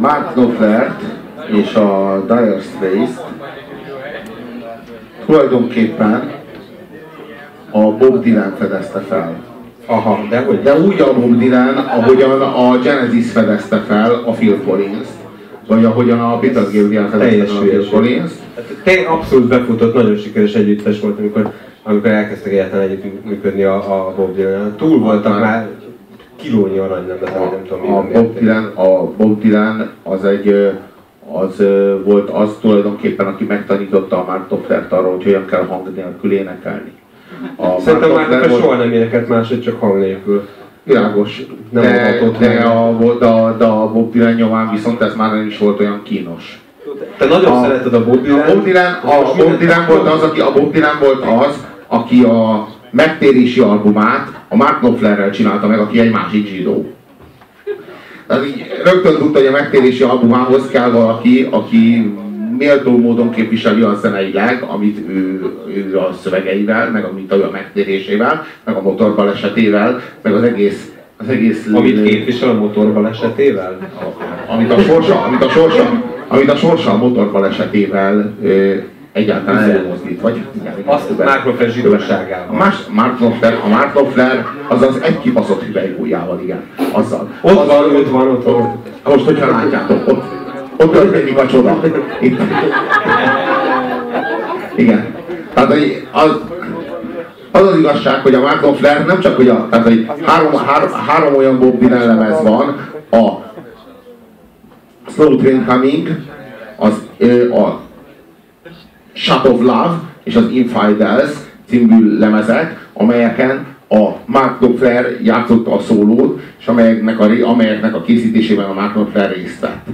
Mark Knopflert és a Dire Straits tulajdonképpen a Bob Dylan fedezte fel. Aha, de hogy? De úgy a Bob Dylan, ahogyan a Genesis fedezte fel a Phil Collins, vagy ahogyan a Peter Gabriel fedezte fel a Phil Collins. Hát, te abszolút befutott, nagyon sikeres együttes volt, amikor, amikor elkezdtek egyáltalán együtt működni a, a Bob Dylan. Túl voltak már kilónyi arany nem, de nem tudom, a Dylan, a Dylan az egy az volt az tulajdonképpen, aki megtanította a Mark Knopflert arról, hogy hogyan kell hang nélkül énekelni. A Szerintem már Knopfler soha nem énekelt máshogy, csak hang nélkül. Világos. Nem de, de, a, de, de a Bob Dylan nyomán viszont ez már nem is volt olyan kínos. Te nagyon a, szereted a Bob Dylan. A Bob Dylan, a Bob Dylan volt az, aki, a Bob Dylan volt az, aki a megtérési albumát a Mark Knopflerrel csinálta meg, aki egy másik zsidó. Tehát így rögtön tudta, hogy a megtérési albumához kell valaki, aki méltó módon képviseli a zeneileg, amit ő, ő a szövegeivel, meg amit a megtérésével, meg a motorbalesetével, meg az egész az egész... Amit képvisel a motorbalesetével? Amit a sorsa, amit a sorsa, amit a sorsa a motorbalesetével egyáltalán előmozdít, vagy igen, Azt Mark Knopfler zsidóságával. A, más, Mark Knopfler, a Mark Knopfler az az egy kibaszott hüvelykújjával, igen, azzal. Ott az, van, ott van, ott van. Most, hogyha látjátok, ott, ott történik a csoda. Itt. Igen. Tehát az, az az igazság, hogy a Mark Knopfler nem csak, hogy, a, tehát, hogy három, három, három olyan Bob Dylan lemez van, a Slow Train Coming, az, a Shut of Love és az Infidels című lemezek, amelyeken a Mark Knopfler játszotta a szólót, és amelyeknek a, amelyeknek a készítésében a Mark Knopfler részt vett.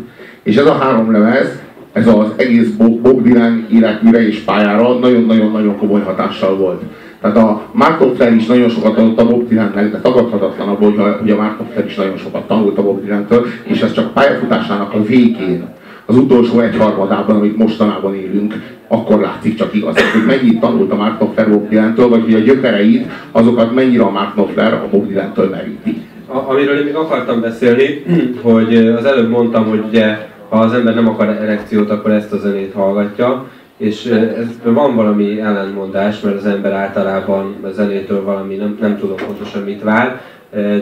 És ez a három lemez, ez az egész Bob Dylan életműre és pályára nagyon-nagyon-nagyon komoly hatással volt. Tehát a Mark Knopfler is nagyon sokat adott a Bob Dylannek, de tagadhatatlan abból, hogy a Mark Knopfler is nagyon sokat tanult a Bob Dylan-től, és ez csak a pályafutásának a végén az utolsó egyharmadában, amit mostanában élünk, akkor látszik csak igaz, hogy mennyit tanult a Mark Knopfler Bob Dylan-től, vagy hogy a gyökereit, azokat mennyire a Mark Knopfler a Bob Dylan-től meríti. Amiről én még akartam beszélni, hogy az előbb mondtam, hogy ugye, ha az ember nem akar erekciót, akkor ezt a zenét hallgatja, és ez, van valami ellentmondás, mert az ember általában a zenétől valami, nem, nem tudom pontosan mit vár,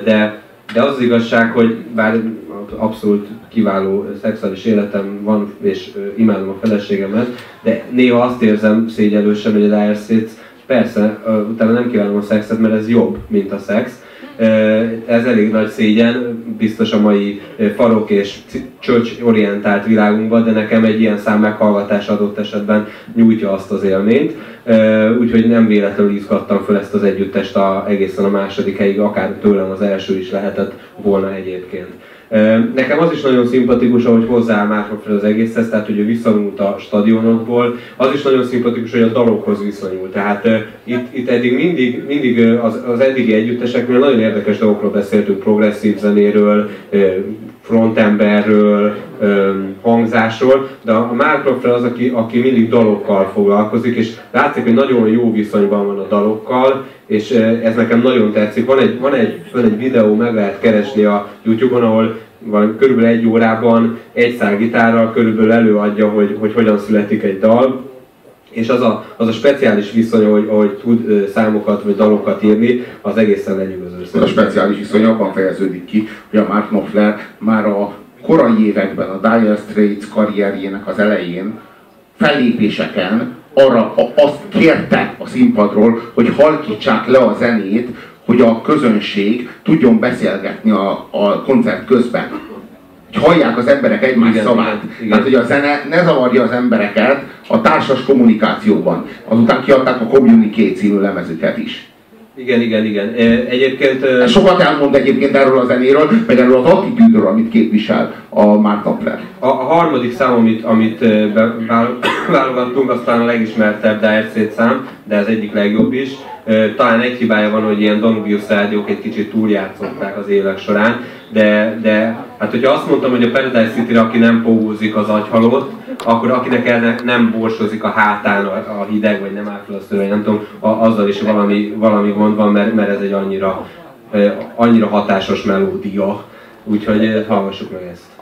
de, de az, az igazság, hogy bár abszolút kiváló szexuális életem van, és imádom a feleségemet, de néha azt érzem szégyelősen, hogy a Dire persze, utána nem kívánom a szexet, mert ez jobb, mint a szex, ez elég nagy szégyen, biztos a mai farok és church orientált világunkban, de nekem egy ilyen szám meghallgatás adott esetben nyújtja azt az élményt. Úgyhogy nem véletlenül izgattam fel ezt az együttest a, egészen a második helyig, akár tőlem az első is lehetett volna egyébként. Nekem az is nagyon szimpatikus, ahogy hozzá másokra az egészhez, tehát hogy ő visszanult a stadionokból. Az is nagyon szimpatikus, hogy a dalokhoz viszonyul. Tehát itt, itt eddig mindig, mindig az, az eddigi együtteseknél nagyon érdekes dolgokról beszéltünk, progresszív zenéről, frontemberről, hangzásról, de a Mark az, aki, aki mindig dalokkal foglalkozik, és látszik, hogy nagyon jó viszonyban van a dalokkal, és ez nekem nagyon tetszik. Van egy, van egy, van egy videó, meg lehet keresni a YouTube-on, ahol van körülbelül egy órában egy szál gitárral körülbelül előadja, hogy, hogy hogyan születik egy dal, és az a, az a speciális viszony, hogy, hogy tud számokat vagy dalokat írni, az egészen lenyűgöző. Ez a speciális viszony abban fejeződik ki, hogy a Mark Knopfler már a korai években, a Dire Straits karrierjének az elején fellépéseken arra azt kérte a színpadról, hogy halkítsák le a zenét, hogy a közönség tudjon beszélgetni a, a koncert közben. Hogy hallják az emberek egymás igen, szavát. Igen. Tehát, hogy a zene ne zavarja az embereket a társas kommunikációban. Azután kiadták a Communique című lemezüket is. Igen, igen, igen. Egyébként... Sokat elmond egyébként erről a zenéről, meg erről az attitűdről, amit képvisel a Mark Knopfler. A, a harmadik szám, amit, amit válogattunk, aztán a legismertebb Dire Straits szám, de ez egyik legjobb is. Talán egy hibája van, hogy ilyen Donubius rádiók egy kicsit túljátszották az évek során, de, de hát hogyha azt mondtam, hogy a Paradise city aki nem pógózik az agyhalott, akkor akinek el nem borsozik a hátán a, a hideg, vagy nem áll fel a szőr, nem tudom, a, azzal is valami, valami gond van, mert, mert ez egy annyira, annyira hatásos melódia. Úgyhogy hallgassuk meg ezt.